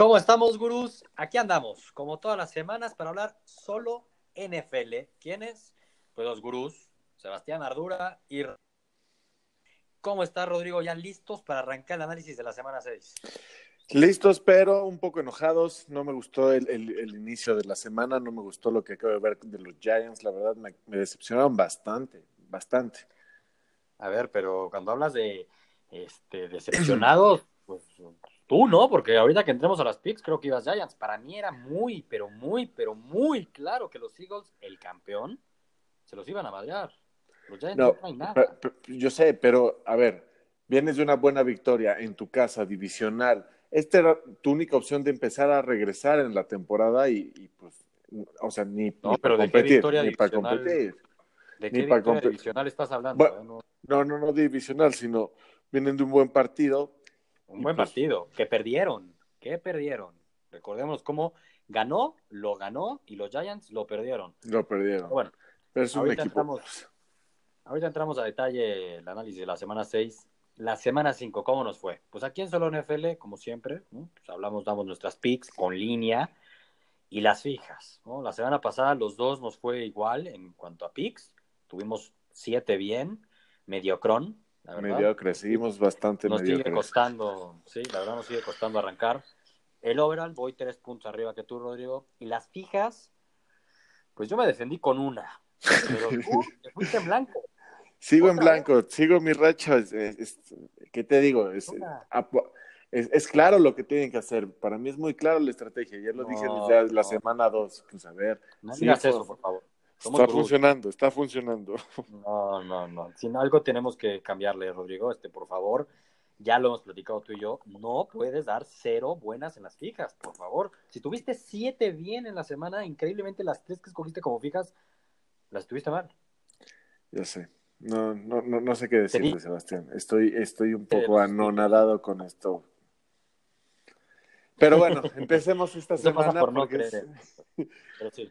¿Cómo estamos, gurús? Aquí andamos, como todas las semanas, para hablar solo NFL. ¿Quiénes? Pues los gurús, Sebastián Ardura y... ¿Cómo está, Rodrigo? ¿Ya listos para arrancar el análisis de la semana 6? Listos, pero un poco enojados. No me gustó el, el- el inicio de la semana, no me gustó lo que acabo de ver de los Giants. La verdad, me, me decepcionaron bastante, bastante. A ver, pero cuando hablas de este, decepcionados, pues tú no, porque ahorita que entremos a las picks, creo que ibas Giants. Para mí era muy, pero muy, pero muy claro que los Eagles, el campeón, se los iban a madrear. Los Giants no, No, traen nada. yo sé, pero a ver, vienes de una buena victoria en tu casa divisional. Esta era tu única opción de empezar a regresar en la temporada y, y, pues, o sea, ni, No, ni pero para ¿de qué competir, ni para competir. ¿De ni qué para victoria compe- divisional estás hablando? Bueno, eh? No, No, no, no divisional, sino vienen de un buen partido. Un buen pues- partido, que perdieron, que perdieron. Recordemos cómo ganó, lo ganó y los Giants lo perdieron. Lo perdieron. Pero bueno, Pero es un ahorita equipo. entramos- ahorita entramos a detalle el análisis de la semana 6. La semana 5, ¿cómo nos fue? Pues aquí en Solo NFL, como siempre, ¿no? Pues hablamos, damos nuestras picks con línea y las fijas. ¿no? La semana pasada los dos nos fue igual en cuanto a picks. Tuvimos siete bien, mediocrón, la verdad. Mediocre, seguimos bastante Nos sigue costando, sí, la verdad nos sigue costando arrancar. El overall, voy tres puntos arriba que tú, Rodrigo. Y las fijas, pues yo me defendí con una. Pero tú te fuiste en blanco. Sigo en vez. blanco, sigo mi racha. Es, es- es- ¿Qué te digo? Es, es, claro lo que tienen que hacer. Para mí es muy claro la estrategia. Ya lo No, dije desde la semana 2. Pues a ver, No digas eso, por favor. Somos está gurús. funcionando, está funcionando. No, no, no. Sin algo tenemos que cambiarle, Rodrigo. Este, por favor, ya lo hemos platicado tú y yo. No puedes dar cero buenas en las fijas, por favor. Si tuviste siete bien en la semana, increíblemente las tres que escogiste como fijas, las tuviste mal. Ya sé. No, no, no, no sé qué decirte. Sebastián. Estoy, estoy un poco anonadado con esto. Pero bueno, empecemos esta semana. por no es- creer. Pero sí,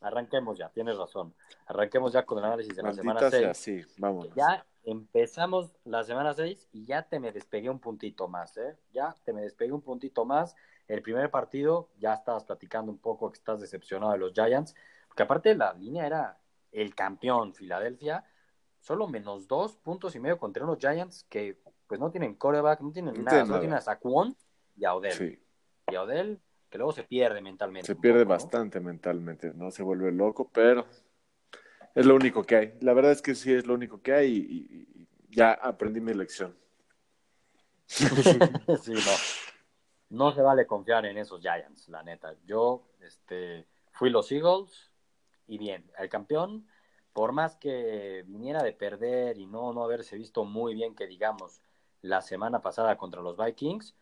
arranquemos ya, tienes razón. Arranquemos ya con el análisis de la semana Maldita sea, 6. sí, vámonos. Ya empezamos la semana 6 y ya te me despegué un puntito más, ¿eh? Ya te me despegué un puntito más. El primer partido, ya estabas platicando un poco que estás decepcionado de los Giants, porque aparte la línea era el campeón, Filadelfia, solo menos dos puntos y medio contra unos Giants que pues no tienen coreback, no tienen No nada, nada. tienen a Saquon y a Odell. Sí. Y a Odell, que luego se pierde mentalmente. Se pierde poco, ¿no? bastante mentalmente, no se vuelve loco, pero es lo único que hay. La verdad es que sí es lo único que hay y, y- y ya aprendí mi lección. Sí, no. No se vale confiar en esos Giants, la neta. Yo este, fui los Eagles y bien, el campeón, por más que viniera de perder y no, no haberse visto muy bien, que digamos, la semana pasada contra los Vikings,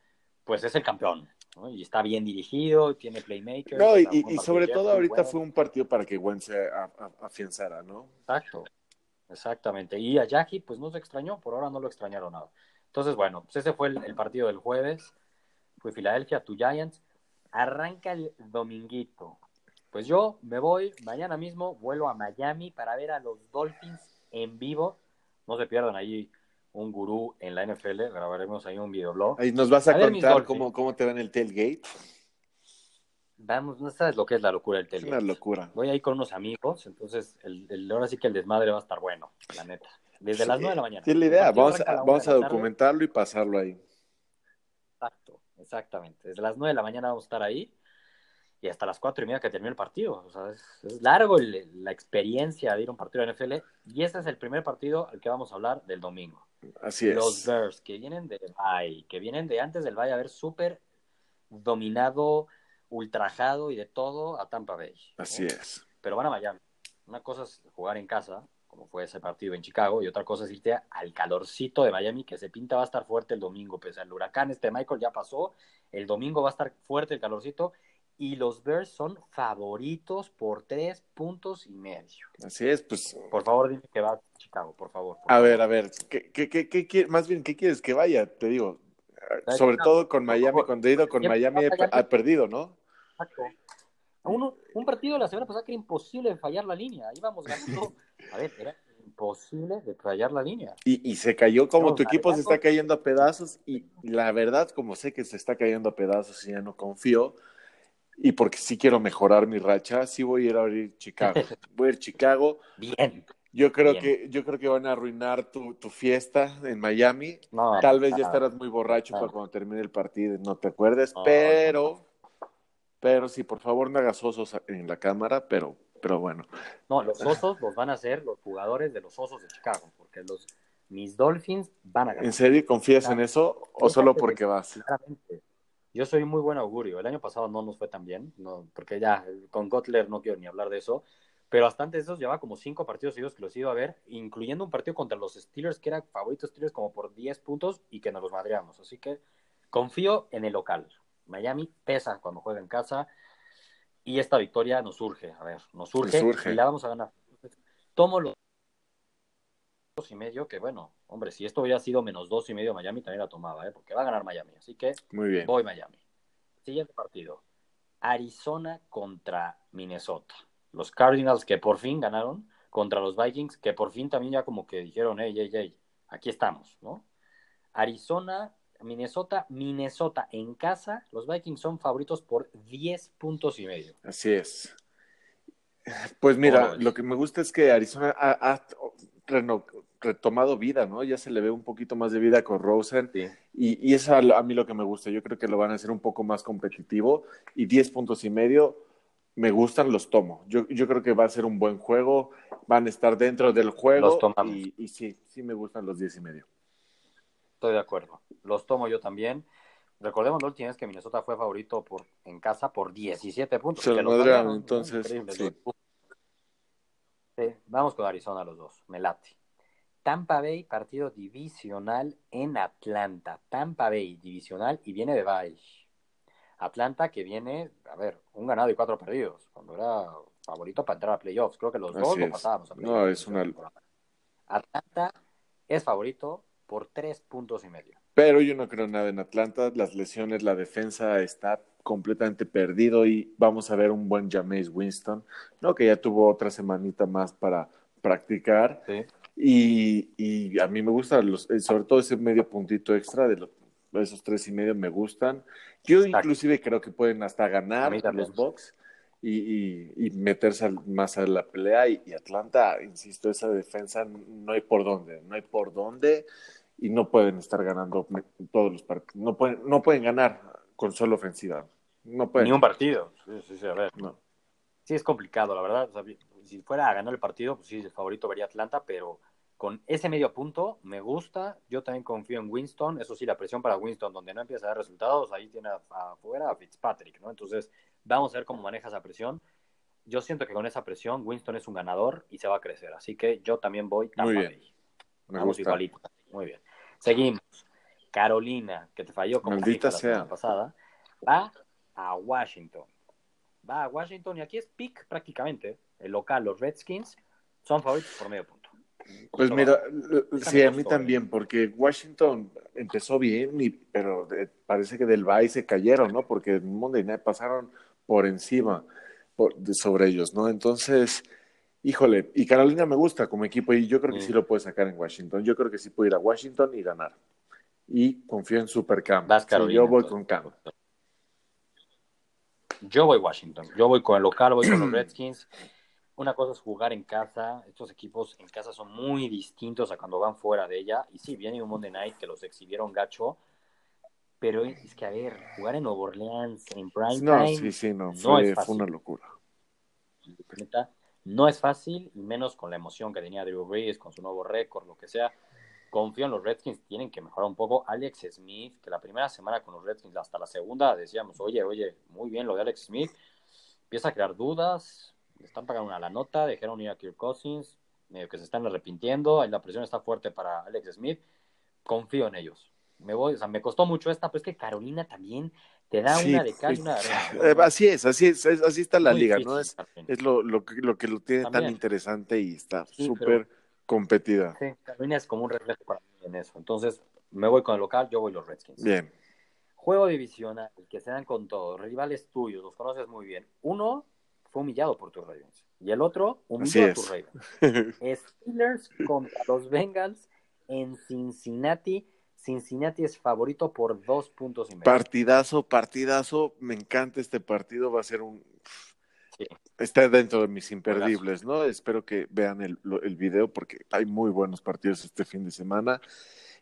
pues es el campeón. ¿No? Y está bien dirigido, tiene playmakers. No, y, y- sobre todo ahorita bueno. fue un partido para que Gwen se afianzara, ¿no? Exacto, exactamente. Y a Jackie, pues no se extrañó, por ahora no lo extrañaron nada. Entonces, bueno, pues ese fue el, el partido del jueves. Fue Filadelfia, tu Giants. Arranca el dominguito. Pues yo me voy mañana mismo, vuelo a Miami para ver a los Dolphins en vivo. No se pierdan ahí un gurú en la NFL, grabaremos ahí un videoblog. Ahí nos vas a, contar cómo, cómo te va en el tailgate. Vamos, no sabes lo que es la locura del Es tele. una locura. Voy ahí con unos amigos, entonces el, el- ahora sí que el desmadre va a estar bueno, la neta. Desde las Sí, 9 de la mañana. Tiene la idea, vamos a, vamos tarde. documentarlo y pasarlo ahí. Exacto, exactamente. Desde las 9 de la mañana vamos a estar ahí y hasta las 4 y media que termine el partido. O sea, es, es largo el- la experiencia de ir a un partido de NFL y ese es el primer partido al que vamos a hablar del domingo. Así es. Los Bears, que vienen de bye, que vienen de antes del bye haber súper dominado, ultrajado y de todo a Tampa Bay. ¿no? Así es. Pero van a Miami. Una cosa es jugar en casa, como fue ese partido en Chicago, y otra cosa es irte al calorcito de Miami, que se pinta va a estar fuerte el domingo, pese al huracán este Michael ya pasó, el domingo va a estar fuerte el calorcito, y los Bears son favoritos por tres puntos y medio. Así es, pues. Por favor, dime que va a Chicago, por favor. por A favor. ver, a ver, ¿qué, qué, qué, más bien, ¿qué quieres que vaya? Te digo, sobre no, todo con Miami, cuando he ido con Miami, he- ha perdido, ¿no? Exacto. Un, un partido la semana pasada que era imposible fallar la línea. Íbamos ganando. A ver, era imposible de fallar la línea. Y, y se cayó como tu equipo se está cayendo a pedazos y la verdad, como sé que se está cayendo a pedazos y ya no confío, y porque sí quiero mejorar mi racha, sí voy a ir a abrir Chicago. Voy a ir a Chicago. Bien. Yo creo Bien. que yo creo que van a arruinar tu, tu fiesta en Miami. No, Tal vez ya nada. estarás muy borracho Ah. para cuando termine el partido no te acuerdes, No, pero pero sí, por favor no hagas osos en la cámara, pero pero bueno. No, los osos los van a hacer los jugadores de los osos de Chicago, porque los mis Dolphins van a ganar. ¿En serio confías en eso o solo porque vas? Claramente. Yo soy muy buen augurio. El año pasado no nos fue tan bien, no, porque ya con Kotler no quiero ni hablar de eso. Pero hasta antes de esos llevaba como cinco partidos seguidos que los ido a ver, incluyendo un partido contra los Steelers, que era favorito Steelers como por 10 puntos y que nos los madreamos. Así que confío en el local. Miami pesa cuando juega en casa y esta victoria nos urge. A ver, nos urge, Nos urge. y la vamos a ganar. Tomo los dos y medio, que bueno, hombre, si esto hubiera sido menos dos y medio Miami, también la tomaba, ¿eh? porque va a ganar Miami. Así que Muy bien. Voy Miami. Siguiente partido. Arizona contra Minnesota. Los Cardinals que por fin ganaron contra los Vikings que por fin también ya como que dijeron, hey, hey, hey, aquí estamos, ¿no? Arizona, Minnesota, Minnesota en casa. Los Vikings son favoritos por 10 puntos y medio. Así es. Pues mira, ¿Cómo lo que me gusta es que Arizona ha, ha reno- retomado vida, ¿no? Ya se le ve un poquito más de vida con Rosen Sí. y, y eso a, a mí lo que me gusta. Yo creo que lo van a hacer un poco más competitivo y 10 puntos y medio me gustan, los tomo. Yo, yo creo que va a ser un buen juego, van a estar dentro del juego Los tomamos. y, y sí, sí me gustan los 10 y medio. Estoy de acuerdo. Los tomo yo también. Recordemos la última vez que Minnesota fue favorito por, en casa por 17 puntos. Se que lo ¿no? entonces, sí. Sí, vamos con Arizona los dos, me late. Tampa Bay, partido divisional en Atlanta. Tampa Bay, divisional y viene de Bay. Atlanta que viene, a ver, un ganado y cuatro perdidos, cuando era favorito para entrar a playoffs. Creo que los dos lo pasábamos a No, es una- Atlanta es favorito por tres puntos y medio. Pero yo no creo nada en Atlanta. Las lesiones, la defensa está completamente perdido y vamos a ver un buen Jameis Winston, ¿no? Que ya tuvo otra semanita más para practicar. Sí. Y, y a mí me gusta, los, eh, sobre todo ese medio puntito extra de los, esos tres y medio me gustan. Yo Exacto. inclusive creo que pueden hasta ganar los Bucks y, y, y meterse más a la pelea. Y, y Atlanta, insisto, esa defensa no hay por dónde, no hay por dónde y no pueden estar ganando todos los partidos. No pueden, no pueden ganar con solo ofensiva. No pueden. Ni un partido. Sí, sí, sí, a ver. No. Sí, es complicado, la verdad. O sea, si fuera a ganar el partido, pues sí, el favorito vería Atlanta, pero con ese medio punto me gusta. Yo también confío en Winston. Eso sí, la presión para Winston, donde no empieza a dar resultados, ahí tiene afuera a Fitzpatrick, ¿no? Entonces, vamos a ver cómo maneja esa presión. Yo siento que con esa presión, Winston es un ganador y se va a crecer. Así que yo también voy Tampa Muy bien. Bay. Me Vamos gusta. igualito. Muy bien. Seguimos. Carolina, que te falló como la semana pasada, va a Washington. Va a Washington y aquí es pick prácticamente. El local, los Redskins, son favoritos por medio punto. Pues mira, sí, a mí también, porque Washington empezó bien, y- pero parece que del Bay se cayeron, ¿no? Porque en Monday Night pasaron por encima por- sobre ellos, ¿no? Entonces, híjole, y Carolina me gusta como equipo y yo creo que Mm. sí lo puede sacar en Washington. Yo creo que sí puede ir a Washington y ganar. Y confío en Supercam. Vas Sí, yo voy entonces. con Cam. Yo voy Washington. Yo voy con el local, voy con los Redskins. Una cosa es jugar en casa. Estos equipos en casa son muy distintos a cuando van fuera de ella. Y sí, viene un Monday Night que los exhibieron gacho. Pero es que, a ver, jugar en Nueva Orleans, en prime No, time, sí, sí, no, no es fácil. fue una locura. no es fácil, y menos con la emoción que tenía Drew Brees, con su nuevo récord, lo que sea. Confío en los Redskins, tienen que mejorar un poco. Alex Smith, que la primera semana con los Redskins, hasta la segunda, decíamos, oye, oye, muy bien lo de Alex Smith. Empieza a crear dudas, le están pagando una la nota, dejaron ir a Kirk Cousins, medio que se están arrepintiendo, ahí la presión está fuerte para Alex Smith. Confío en ellos. Me voy, o sea, me costó mucho esta, pero es que Carolina también te da Sí, una de cal y una de arena. así es, así es, así está la Muy liga, difícil ¿no? Es, es lo, lo, que, lo que lo tiene tan interesante y está Sí, súper competida. Sí, Carolina es como un reflejo para mí en eso. Entonces, me voy con el local, yo voy los Redskins. Bien. Juego divisional, que se dan con todos, rivales tuyos, los conoces muy bien. Uno, fue humillado por tus Ravens. Y el otro humilló a tus Ravens. Steelers contra los Bengals en Cincinnati. Cincinnati es favorito por dos puntos y medio. Partidazo, partidazo. Me encanta este partido. Va a ser un. Está dentro de mis imperdibles, ¿no? Espero que vean el, el video porque hay muy buenos partidos este fin de semana.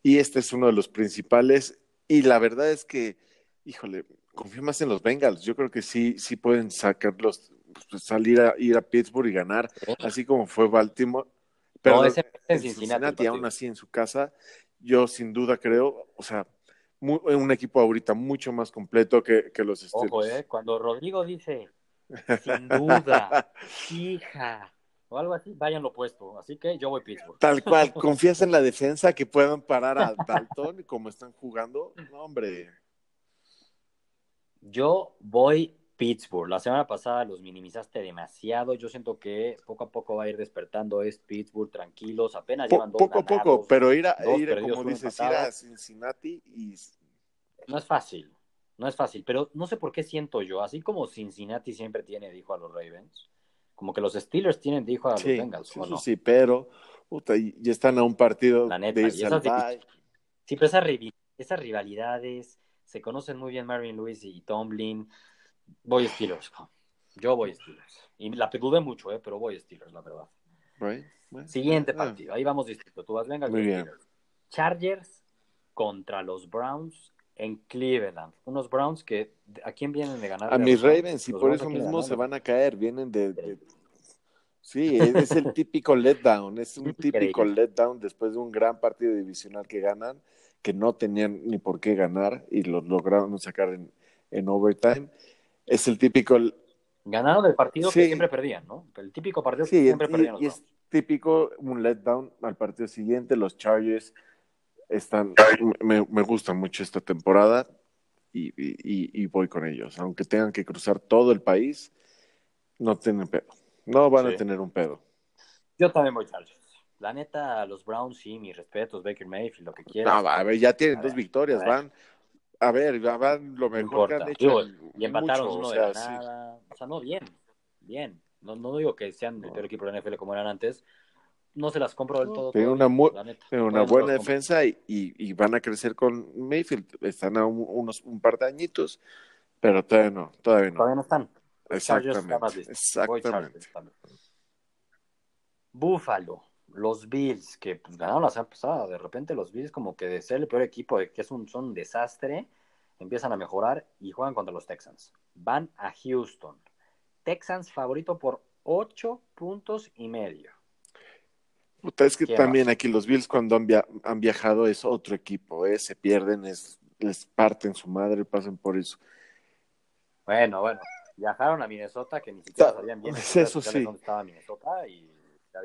Y este es uno de los principales. Y la verdad es que, híjole, confío más en los Bengals. Yo creo que sí, sí pueden sacarlos, pues, salir a ir a Pittsburgh y ganar, así como fue Baltimore. Pero no, ese en Cincinnati, aún así en su casa, yo sin duda creo, o sea, un equipo ahorita mucho más completo que, que los Steelers. Ojo, eh, cuando Rodrigo dice sin duda, hija, o algo así, vayan lo opuesto. Así que yo voy Pittsburgh. Tal cual, ¿confías en la defensa que puedan parar a Dalton como están jugando? No, hombre. Yo voy Pittsburgh. La semana pasada los minimizaste demasiado. Yo siento que poco a poco va a ir despertando. Es Pittsburgh, tranquilos. Apenas llevan dos Poco a poco, pero ir a, ir, como dices, ir a Cincinnati y... No es fácil. No es fácil, pero no sé por qué siento yo, así como Cincinnati siempre tiene dijo a los Ravens, como que los Steelers tienen dijo a los Bengals, sí, ¿o no? Sí, pero puta, ya están a un partido La neta, de esas, sí, pero esas, esas rivalidades, se conocen muy bien Marvin Lewis y Tomlin. Voy Steelers. Yo voy Steelers. Y la dudé mucho, ¿eh? pero voy Steelers, la verdad. Siguiente ah. partido. Ahí vamos distinto. Tú vas, venga. Bien. Chargers contra los Browns en Cleveland. Unos Browns que, ¿a quién vienen de ganar? A mis Ravens, y por eso mismo se van a caer. Vienen de... Sí, es el típico letdown. Es un típico letdown después de un gran partido divisional que ganan que no tenían ni por qué ganar y lo lograron sacar en, en overtime. Es el típico... Ganaron el partido que siempre perdían, ¿no? El típico partido que siempre perdían. Y, es típico un letdown al partido siguiente. Los Chargers están... Me, me gusta mucho esta temporada y, y, y, voy con ellos. Aunque tengan que cruzar todo el país, no tienen pedo. No van a tener un pedo. Yo también voy Chargers. La neta, los Browns sí, mis respetos, Baker Mayfield, lo que quieran. No, a ver, ya tienen dos victorias, van. A ver, van lo mejor que han hecho. y empataron uno de la nada. O sea, no, bien, bien. No, no digo que sean el peor equipo de la NFL como eran antes. No se las compro del todo. Tienen una, una buena defensa y, y, van a crecer con Mayfield. Están a unos un par de añitos, pero todavía no, todavía no. Todavía no están. Exactamente. Exactamente. Búfalo los Bills, que pues, ganaron la semana pasada, de repente los Bills como que de ser el peor equipo, de que es un, son un desastre, empiezan a mejorar y juegan contra los Texans. Van a Houston. Texans favorito por ocho puntos y medio. Puta, es que también aquí los Bills cuando han, viajado es otro equipo, ¿eh? se pierden, es, les parten su madre, pasan por eso. Bueno, bueno, viajaron a Minnesota que ni siquiera sabían bien eso sí. dónde estaba Minnesota y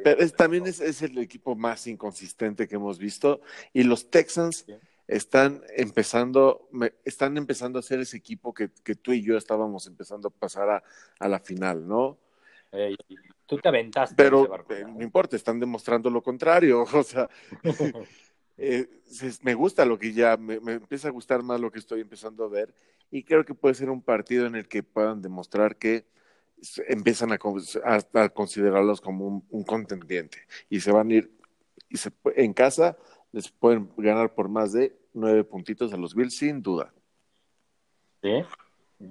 pero también es, es, el equipo más inconsistente que hemos visto y los Texans están empezando están empezando a ser ese equipo que, que, tú y yo estábamos empezando a pasar a, a la final, ¿no? Tú te aventaste. Pero eh, no importa, están demostrando lo contrario, o sea, eh, me gusta lo que ya, me, me empieza a gustar más lo que estoy empezando a ver y creo que puede ser un partido en el que puedan demostrar que empiezan a, considerarlos como un, contendiente y se van a ir y se, en casa les pueden ganar por más de nueve puntitos a los Bills sin duda. Sí,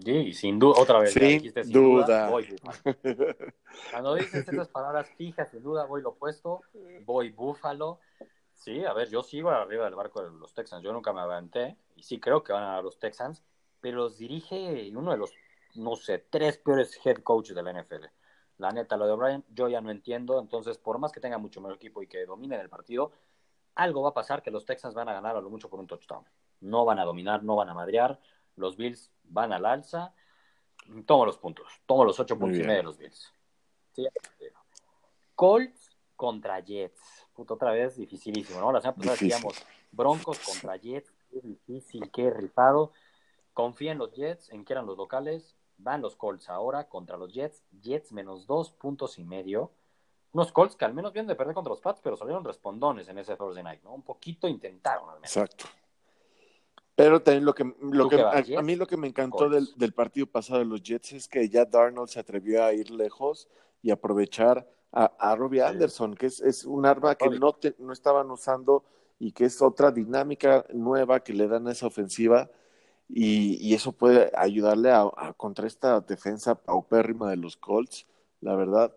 sí sin duda, otra vez. Sin, duda. Cuando dices esas palabras fijas, sin duda voy lo opuesto, voy Búfalo. Sí, a ver, yo sigo arriba del barco de los Texans, yo nunca me aventé y sí creo que van a los Texans, pero los dirige uno de los no sé, tres peores head coaches de la NFL. La neta, lo de O'Brien, yo ya no entiendo. Entonces, por más que tenga mucho mejor equipo y que dominen el partido, algo va a pasar que los Texans van a ganar a lo mucho por un touchdown. No van a dominar, no van a madrear. Los Bills van al alza. Tomo los puntos. Tomo los ocho puntos y medio de los Bills. Colts contra Jets. Puto, otra vez dificilísimo, ¿no? La semana pasada decíamos Broncos contra Jets. Qué difícil, qué rifado. Confía en los Jets, en que eran los locales. Van los Colts ahora contra los Jets. Jets menos dos puntos y medio. Unos Colts que al menos vienen de perder contra los Pats, pero salieron respondones en ese Thursday night, ¿no? Un poquito intentaron al menos. Exacto. Pero también lo que, lo ¿Tú que qué vas, a, a mí lo que me encantó del, partido pasado de los Jets es que ya Darnold se atrevió a ir lejos y aprovechar a, a Robbie. Anderson, que es, es un arma que no, te- no estaban usando y que es otra dinámica nueva que le dan a esa ofensiva y, y eso puede ayudarle a, a contra esta defensa paupérrima de los Colts, la verdad.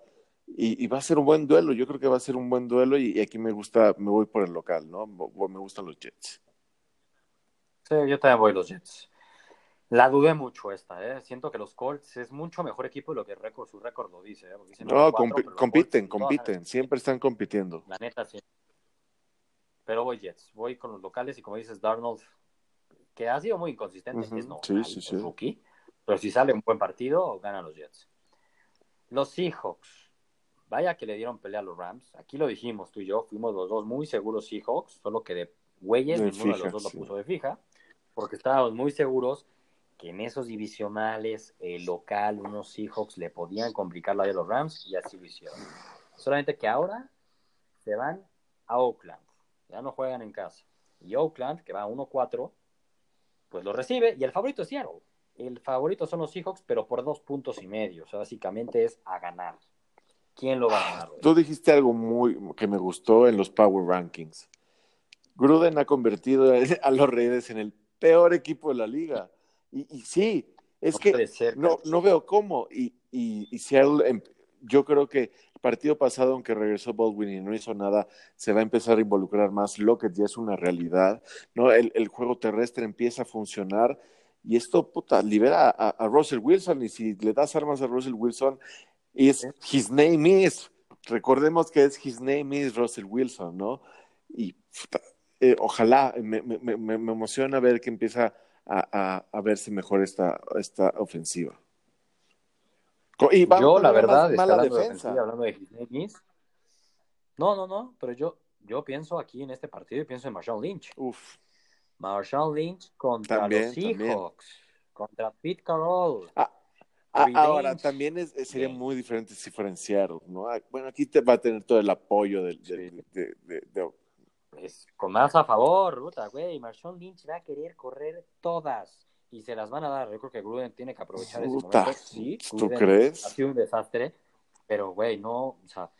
Y, y va a ser un buen duelo, yo creo que va a ser un buen duelo y, y aquí me gusta, me voy por el local, ¿no? Me gustan los Jets. Sí, yo también voy los Jets. La dudé mucho esta, ¿eh? Siento que los Colts es mucho mejor equipo de lo que récord, su récord lo dice, ¿eh? Dicen No, 9-4, compi- pero los compiten, Colts, compiten, siempre están compitiendo. La neta, sí. Pero voy Jets, voy con los locales y como dices, Darnold, que ha sido muy inconsistente, es sí, sí, sí. rookie, pero si sale un buen partido, ganan los Jets. Los Seahawks, vaya que le dieron pelea a los Rams, aquí lo dijimos tú y yo, fuimos los dos muy seguros Seahawks, solo que de güeyes, ninguno de los dos lo puso de fija, porque estábamos muy seguros que en esos divisionales, el local, unos Seahawks le podían complicar la a los Rams y así lo hicieron. Solamente que ahora se van a Oakland, ya no juegan en casa. Y Oakland, que va 1-4, pues lo recibe y el favorito es Seattle. El favorito son los Seahawks, pero por dos puntos y medio. O sea, básicamente es a ganar. ¿Quién lo va a ganar? Tú dijiste algo muy que me gustó en los Power Rankings. Gruden ha convertido a los Raiders en el peor equipo de la liga. Y, y sí, es No que ser, no, no veo cómo. Y, y, y Seattle, em- yo creo que el partido pasado, aunque regresó Baldwin y no hizo nada, se va a empezar a involucrar más. Lockett ya es una realidad. ¿no? El, el juego terrestre empieza a funcionar. Y esto, puta, libera a, a Russell Wilson. Y si le das armas a Russell Wilson, es his name is. Recordemos que es his name is Russell Wilson, ¿no? Y puta, eh, ojalá, me, me, me, me emociona ver que empieza a, a, a verse mejor esta, esta ofensiva. Co- Y va yo, la verdad, mala hablando defensa. hablando de. No, no, no, pero yo, yo pienso aquí en este partido y pienso en Marshawn Lynch. Uf, Marshawn Lynch contra También, los también. Seahawks, contra Pete Carroll. Ah, a- Revenge ahora, también es, sería game. muy diferente si Seattle, ¿no? Ah, Bueno, aquí te va a tener todo el apoyo del, del- Sí. de, de- de- Es con más a favor, puta, güey. Marshawn Lynch va a querer correr todas y se las van a dar. Yo creo que Gruden tiene que aprovechar ese momento. Sí, ¿tú Gruden crees? Ha sido un desastre, pero güey, no, o sea,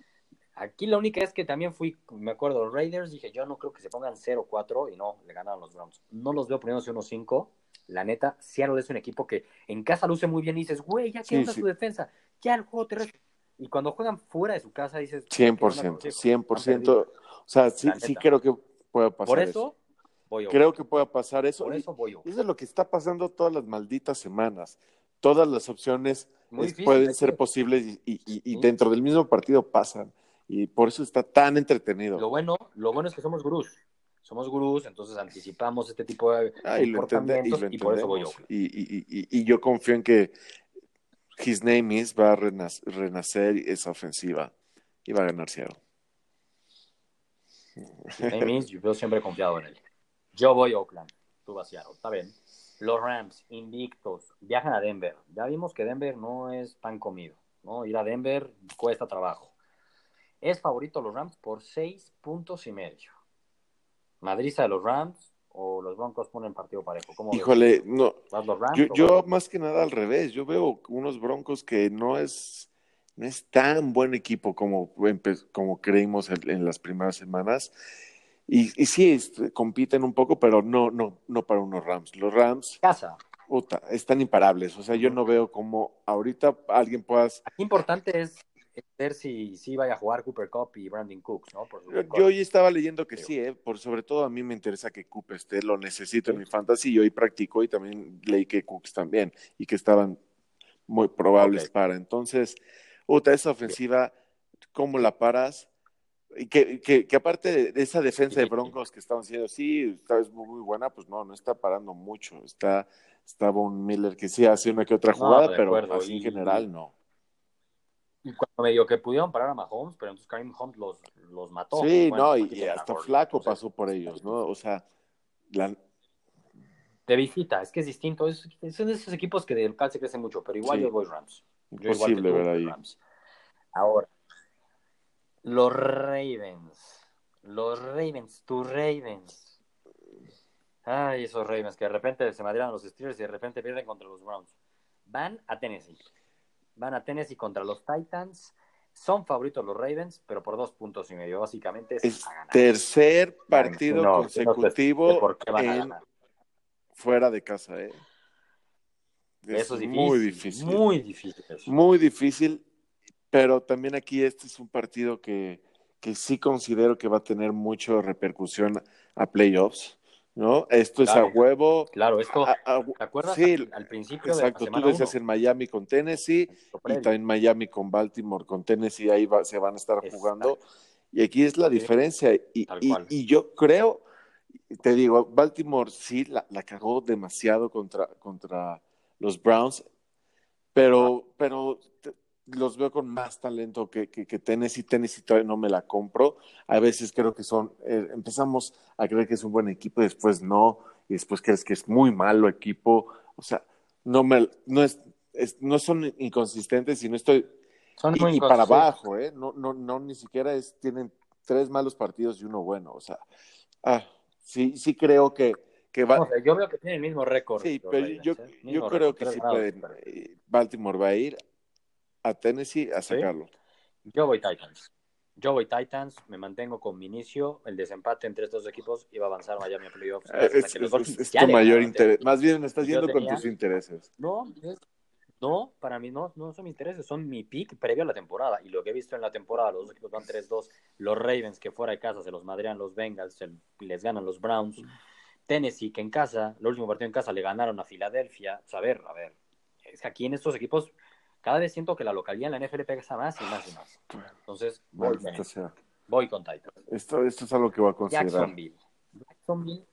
aquí la única es que también fui, me acuerdo, los Raiders, dije, yo no creo que se pongan 0-4 y no, le ganaron los Browns. No los veo poniéndose 1-5. La neta, Seattle es un equipo que en casa luce muy bien y dices, güey, ya que sí. su defensa, ya el juego terrestre. Y cuando juegan fuera de su casa dices, 100%, ¿qué onda con 100%. O sea, sí, sí creo que pueda pasar Por eso. eso, voy Creo que pueda pasar eso. Por Y- eso voy yo. Eso es lo que está pasando todas las malditas semanas. Todas las opciones Muy es- difícil, pueden ser que- posibles y, y- y- y Sí. dentro del mismo partido pasan. Y por eso está tan entretenido. Lo bueno, lo bueno es que somos gurús. Somos gurús, entonces anticipamos este tipo de Ah, y y comportamientos lo y, por eso voy yo. Y, y- y- y yo confío en que His Name Is va a renac- renacer esa ofensiva y va a ganar Seattle. James, yo siempre he confiado en él. Yo voy a Oakland, tú vas a Seattle, está bien. Los Rams, invictos, viajan a Denver. Ya vimos que Denver no es pan comido, ¿no? Ir a Denver cuesta trabajo. Es favorito los Rams por seis puntos y medio. Madriza de los Rams o los Broncos ponen partido parejo. ¿Cómo ves? Híjole, no, ¿Vas los Rams yo, yo más que nada al revés. Yo veo unos Broncos que no es, no es tan buen equipo como, como creímos en, en las primeras semanas. Y, y sí, este, compiten un poco, pero no, no, no para unos Rams. Los Rams, casa? puta, están imparables. O sea, yo no veo cómo ahorita alguien pueda Aquí importante es ver si, si vaya a jugar Cooper Cup y Brandon Cooks, ¿no? Por Yo, yo hoy estaba leyendo que sí, ¿eh? por sobre todo a mí me interesa que Coop esté, lo necesito en mi fantasy y hoy practico y también leí que Cooks también y que estaban muy probables para. Entonces, puta, esa ofensiva, ¿cómo la paras? Y que, que, que aparte de esa defensa de Broncos que estaban diciendo, sí, está, es muy, muy buena, pues no, no está parando mucho. Está, estaba un Miller que sí hace una que otra jugada, pero acuerdo, así y- en general no. Y cuando medio que pudieron parar a Mahomes, pero entonces Karim Hunt los, los mató. Sí, Bueno, no, y, hasta Flaco entonces, pasó por ellos, ¿no? O sea, la, De visita, es que es distinto. Es, son de esos equipos que de local se crecen mucho, pero igual Sí. yo voy Rams. Imposible ver ahí. Rams. Ahora, los Ravens. Los Ravens, tus Ravens. Ay, esos Ravens que de repente se madrean los Steelers y de repente pierden contra los Browns. Van a Tennessee. Van a Tennessee contra los Titans. Son favoritos los Ravens, pero por dos puntos y medio. Básicamente es, Es a ganar. tercer partido No, no consecutivo sé van a en- fuera de casa, ¿eh? Eso es difícil. muy difícil. Muy difícil. Muy difícil, pero también aquí este es un partido que, que sí considero que va a tener mucha repercusión a playoffs, ¿no? Esto es Claro. a huevo. Claro, esto, a- a- ¿te acuerdas? sí, al, al principio exacto. de Tú la semana decías uno? en Miami con Tennessee y también Miami con Baltimore, con Tennessee, ahí va- se van a estar Exacto. jugando. Y aquí es la diferencia. Y, y- y yo creo, te digo, Baltimore sí la, la cagó demasiado contra, contra los Browns, pero, pero te- los veo con más talento que, que, que Tennessee. Tennessee todavía no me la compro. A veces creo que son, eh, empezamos a creer que es un buen equipo y después no, y después crees que es muy malo equipo. O sea, no me, no es, es- no son inconsistentes y no estoy, Son y, muy y para abajo, ¿eh? No, no, no, ni siquiera es, tienen tres malos partidos y uno bueno, o sea, ah, sí, sí creo que, que va, O sea, yo veo que tiene el mismo récord. sí, pero Ravens, yo, ¿eh? yo creo récord, que sí pueden, eh, Baltimore va a ir a Tennessee a ¿Sí? sacarlo. Yo voy Titans. Yo voy Titans, me mantengo con mi inicio. El desempate entre estos dos equipos iba a avanzar Miami a playoffs. Eh, Es, tu mayor interés, más bien estás yendo con tus intereses. No, es- no, para mí no, no son mis intereses, son mi pick previo a la temporada. Y lo que he visto en la temporada, los dos equipos van 3-2. Los Ravens, que fuera de casa se los madrean los Bengals, se- les ganan los Browns. Tennessee, que en casa, el último partido en casa le ganaron a Filadelfia. O sea, a ver, a ver, es que aquí en estos equipos, cada vez siento que la localidad en la NFL pesa más y más y más. Entonces, voy, Maldita sea. voy con Titans. Esto, esto es algo que voy a considerar. Jacksonville. Jacksonville.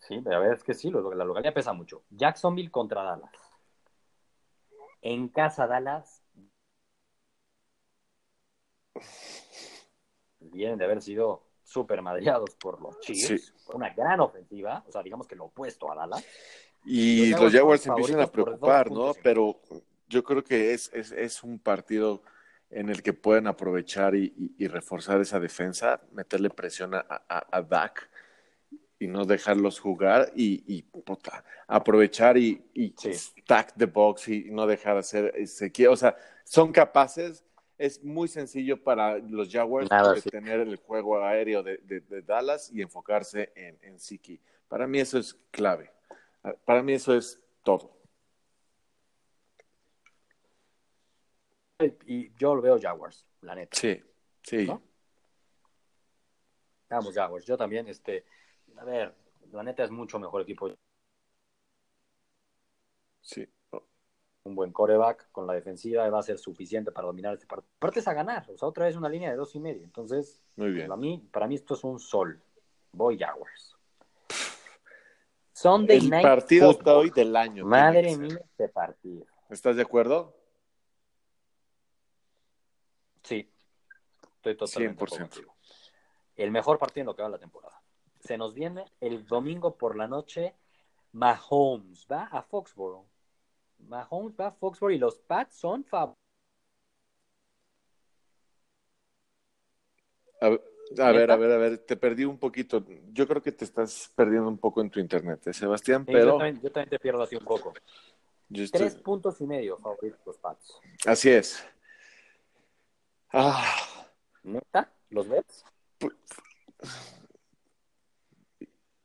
Sí, pero a ver, es que sí, lo- la localidad pesa mucho. Jacksonville contra Dallas. En casa Dallas. Vienen de haber sido súper madreados por los Chiefs. Sí. Por una gran ofensiva. O sea, digamos que lo opuesto a Dallas. Y Los Jaguars empiezan a preocupar, ¿no? Pero yo creo que es, es, es un partido en el que pueden aprovechar y, y- y reforzar esa defensa, meterle presión a, a, a Dak y no dejarlos jugar y, y, puta, aprovechar y, y Sí. stack the box y no dejar hacer ese O sea, son capaces. Es muy sencillo para los Jaguars Nada, sí. detener el juego aéreo de, de- de Dallas y enfocarse en, en Siki. Para mí eso es clave. Para mí eso es todo. Y yo lo veo Jaguars, la neta. Sí, sí. ¿No? Vamos, Jaguars. Yo también, este. A ver, la neta es mucho mejor equipo. sí. un buen coreback con la defensiva va a ser suficiente para dominar este partido. Aparte es a ganar, o sea, otra vez una línea de dos y medio. Entonces, Muy bien. para mí, para mí esto es un sol. Voy Jaguars. Sunday El Night partido hasta Football. hoy del año. Madre mía, este partido. ¿Estás de acuerdo? Sí, estoy totalmente de acuerdo 100%. contigo. El mejor partido en lo que va la temporada. Se nos viene el domingo por la noche. Mahomes va a Foxborough. Mahomes va a Foxborough y los Pats son favoritos. A, ver, a ver, a ver, a ver, te perdí un poquito. Yo creo que te estás perdiendo un poco en tu internet, ¿eh, Sebastián, Sí, pero yo, también, yo también te pierdo así un poco. yo estoy- Tres puntos y medio favoritos los Pats. Así es. Ah, ¿Neta? ¿Los? Pu-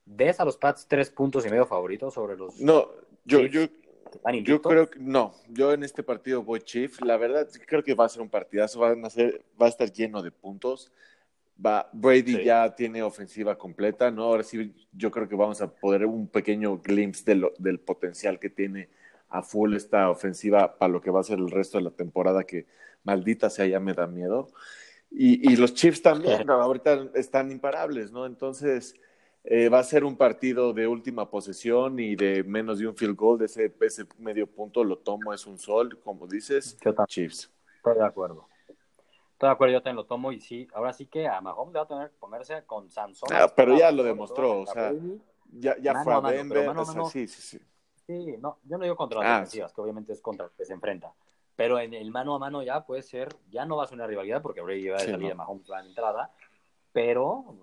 ¿Ves a los Pats tres puntos y medio favoritos sobre los no, yo, Chiefs, yo, yo creo que no. Yo en este partido voy Chief. La verdad, creo que va a ser un partidazo. Van a ser, va a estar lleno de puntos. Va, Brady Sí. ya tiene ofensiva completa, ¿no? Ahora sí, yo creo que vamos a poder un pequeño glimpse de lo- del potencial que tiene a full esta ofensiva para lo que va a ser el resto de la temporada, que maldita sea, ya me da miedo. Y, y los Chiefs también, ¿no? ahorita están imparables, ¿no? Entonces, eh, va a ser un partido de última posesión y de menos de un field goal, de ese, ese medio punto lo tomo, es un sol, como dices, Yo Chiefs. estoy de acuerdo. Estoy de acuerdo, yo también lo tomo y sí, ahora sí que a Mahomes le va a tener que ponerse con Sansón. Ah, pero ya lo demostró, o sea. Ya, ya Mano fue a mano, Denver, mano o sea, sí, sí, sí. Sí, no, yo no digo contra las Ah, defensivas, que obviamente es contra los que se enfrenta. Pero en el mano a mano ya puede ser, ya no va a ser una rivalidad porque Brady va de Sí, salida, no. Mahomes va en entrada, pero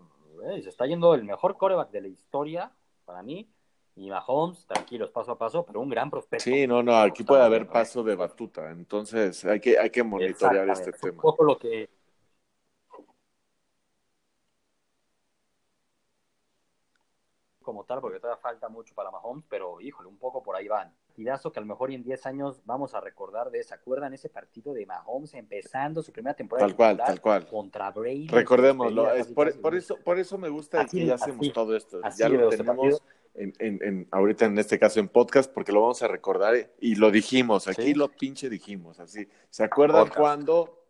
eh, se está yendo el mejor coreback de la historia para mí. Y Mahomes, tranquilos, paso a paso, pero un gran prospecto. Sí, no, no, aquí puede haber paso de batuta. Entonces hay que, hay que monitorear este tema. Un poco lo que, como tal, porque todavía falta mucho para Mahomes, pero híjole, un poco por ahí van. Tirazo que a lo mejor en 10 años vamos a recordar de, ¿se acuerdan ese partido de Mahomes empezando su primera temporada? Tal cual, tal cual. Contra Brady. Recordémoslo, es por, por, eso, por eso me gusta que ya hacemos todo esto. ya lo tenemos en, en, en, ahorita en este caso en podcast, porque lo vamos a recordar y lo dijimos, aquí lo pinche dijimos, así. ¿Se acuerdan cuando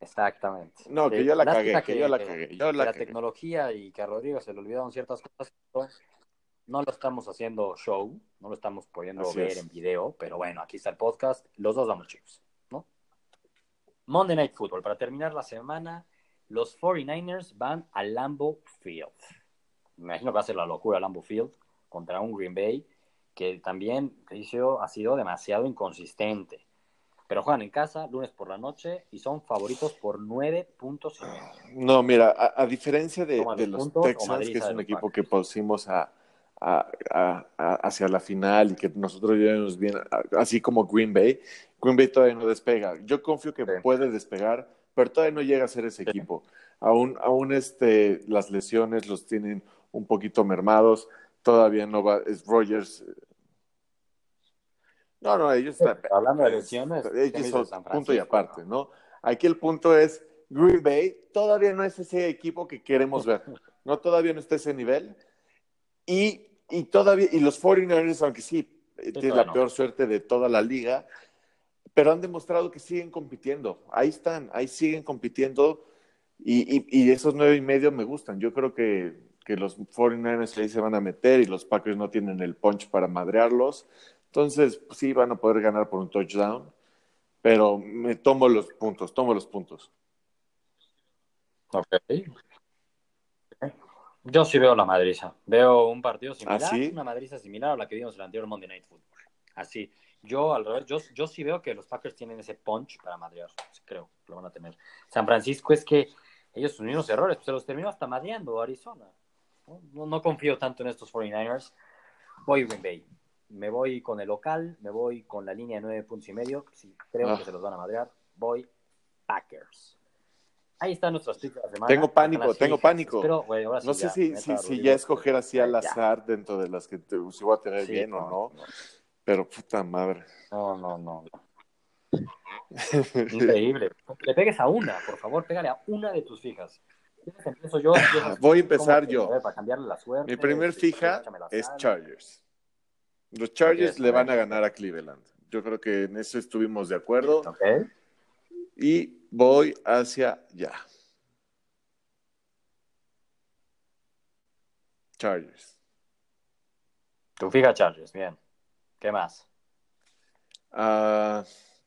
Exactamente. No, que yo la cagué, que, yo la cagué. la, tecnología y que a Rodrigo se le olvidaron ciertas cosas, no lo estamos haciendo show, no lo estamos pudiendo ver en video, pero bueno, aquí está el podcast, los dos damos chicos, ¿no? Monday Night Football, para terminar la semana, los 49ers van al Lambo Field. Me imagino que va a ser la locura Lambo Field contra un Green Bay que también ha sido demasiado inconsistente pero juegan en casa lunes por la noche y son favoritos por nueve puntos. No, mira, a, diferencia de, los Texans, que es un equipo que pusimos a, hacia la final y que nosotros llevamos bien, así como Green Bay, Green Bay todavía no despega. Yo confío que puede despegar, pero todavía no llega a ser ese equipo. Aún, aún este, las lesiones los tienen un poquito mermados. Todavía no va, es Rogers no, no, ellos están. Hablando de lesiones, ellos son punto y aparte, ¿no? Aquí el punto es: Green Bay todavía no es ese equipo que queremos ver. No, todavía no está ese nivel. Y, y todavía, y los 49ers, aunque sí, tienen la peor suerte de toda la liga, pero han demostrado que siguen compitiendo. Ahí están, ahí siguen compitiendo. Y, y, y esos nueve y medio me gustan. Yo creo que, que los 49ers ahí se van a meter y los Packers no tienen el punch para madrearlos. Entonces, pues, sí, van a poder ganar por un touchdown, pero me tomo los puntos, tomo los puntos. Ok. Yo sí veo la madriza. Veo un partido similar, ¿Ah, una madriza similar a la que vimos en el anterior Monday Night Football. Así. Yo, al revés, yo, yo sí veo que los Packers tienen ese punch para madrear. Creo que lo van a tener. San Francisco es que ellos sus mismos errores, pues, se los terminó hasta madreando Arizona. No, no confío tanto en estos 49ers. Voy Green Bay me voy con el local, me voy con la línea de nueve puntos y medio, si creo que ah. se los van a madrear, voy Packers. Ahí están nuestras picks de la semana. Tengo pánico, tengo pánico. no sé si, si, ya escoger así al azar dentro de las que te, si voy a tener bien o no, pero puta madre. No, no, no. Increíble. Le pegues a una, por favor, pégale a una de tus fijas. Yo, voy a empezar yo. Para cambiarle la suerte. Mi primer fija es Chargers. Los Chargers le van a ganar a Cleveland. Yo creo que en eso estuvimos de acuerdo. Y voy hacia ya. Chargers. Tu fija Chargers, bien. ¿Qué más? Ah,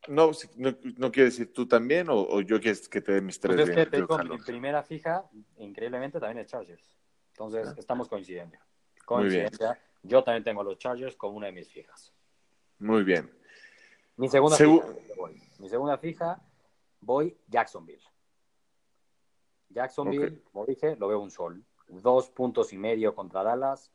no, no, decir tú también o, yo quiero que te dé mis tres. Pues es que tengo mi primera fija, increíblemente, también es Chargers. Entonces, ah. estamos coincidiendo. Coincidencia. Yo también tengo los Chargers como una de mis fijas. Muy bien. Mi segunda fija, mi segunda fija, voy Jacksonville. Jacksonville, como dije, lo veo un sol. Dos puntos y medio contra Dallas.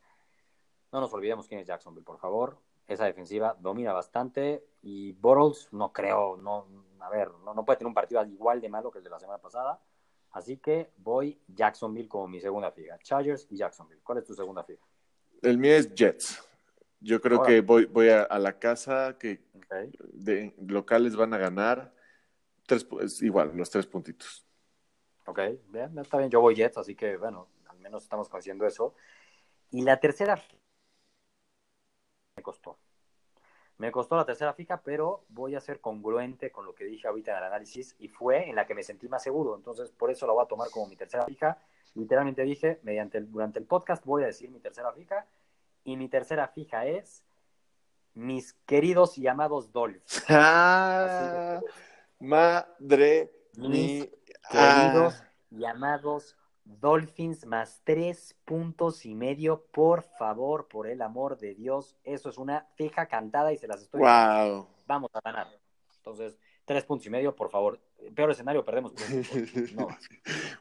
No nos olvidemos quién es Jacksonville, por favor. Esa defensiva domina bastante y Bortles no creo, no, a ver, no, no puede tener un partido igual de malo que el de la semana pasada. Así que voy Jacksonville como mi segunda fija. Chargers y Jacksonville. ¿Cuál es tu segunda fija? El mío es Jets. Yo creo que voy, voy a, la casa que de locales van a ganar. Tres, igual, los tres puntitos. Ok, bien, está bien. Yo voy Jets, así que bueno, al menos estamos consiguiendo eso. Y la tercera me costó. Me costó la tercera fija, pero voy a ser congruente con lo que dije ahorita en el análisis y fue en la que me sentí más seguro. Entonces, por eso la voy a tomar como mi tercera fija Literalmente dije, mediante durante el podcast voy a decir mi tercera fija. Y mi tercera fija es mis queridos y amados Dolphins. Ah, madre mis queridos y amados Dolphins más tres puntos y medio, por favor, por el amor de Dios. Eso es una fija cantada y se las estoy. Wow. Vamos a ganar. Entonces, tres puntos y medio, por favor. Peor escenario, perdemos. No.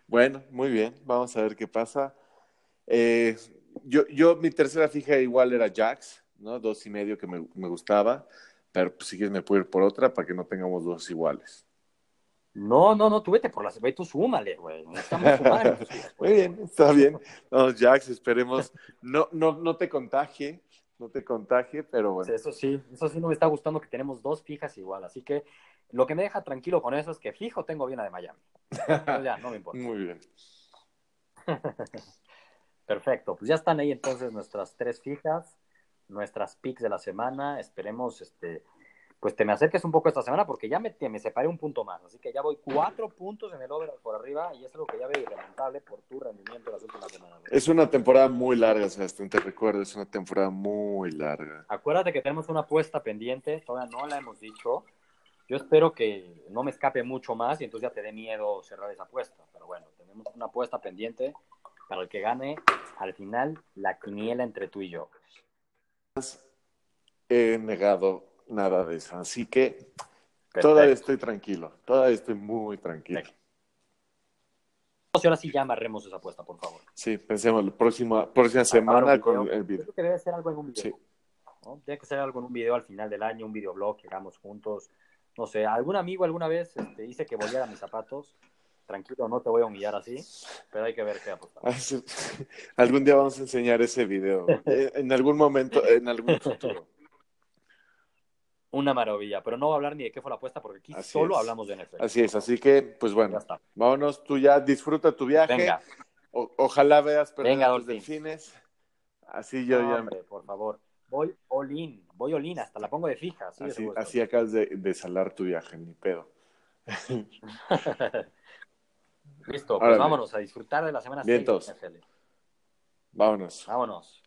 bueno, muy bien. Vamos a ver qué pasa. Eh, yo, yo, mi tercera fija igual era Jax, ¿no? Dos y medio que me, me gustaba. Pero pues, si quieres me puedo ir por otra para que no tengamos dos iguales. No, no, no, tú vete por las, ve tú súmale, güey. Estamos sumando. Muy bien, está bien. No, Jax, esperemos. No, no, no te contagie, no te contagie, pero bueno. Eso sí, eso sí no me está gustando que tenemos dos fijas igual. Así que lo que me deja tranquilo con eso es que fijo tengo bien a de Miami. Ya, no me importa. Muy bien. Perfecto, pues ya están ahí entonces nuestras tres fijas, nuestras picks de la semana. Esperemos este pues te me acerques un poco esta semana porque ya me, me separé un punto más. Así que ya voy cuatro puntos en el over por arriba y es algo que ya veo irremontable por tu rendimiento en las últimas semanas. Es una temporada muy larga, Sebastián, te recuerdo, es una temporada muy larga. Acuérdate que tenemos una apuesta pendiente, todavía no la hemos dicho. Yo espero que no me escape mucho más y entonces ya te dé miedo cerrar esa apuesta. Pero bueno, tenemos una apuesta pendiente para el que gane al final la quiniela entre tú y yo. He negado nada de eso. Así que todavía estoy tranquilo, todavía estoy muy tranquilo. Y ahora sí ya amarremos esa apuesta, por favor. Sí, pensemos la próxima, próxima semana con el video. Creo que debe ser algo en un video. Sí. Debe ser algo en un video al final del año, un videoblog que hagamos juntos. No sé, algún amigo alguna vez este, dice que volviera mis zapatos. Tranquilo, no te voy a humillar así, pero hay que ver qué apostar. Algún día vamos a enseñar ese video. Eh, en algún momento, en algún futuro una maravilla. Pero no voy a hablar ni de qué fue la apuesta porque aquí solo hablamos de NFL. Así es, así que, pues bueno, vámonos, tú ya disfruta tu viaje. Venga. ojalá veas perder los delfines. Así yo ya. Hombre, por favor. Voy all voy all hasta la pongo de fija. Así, así, acabas de, salar tu viaje, ni pedo. Listo, pues vámonos a disfrutar de la semana 6 NFL. Vámonos. Vámonos.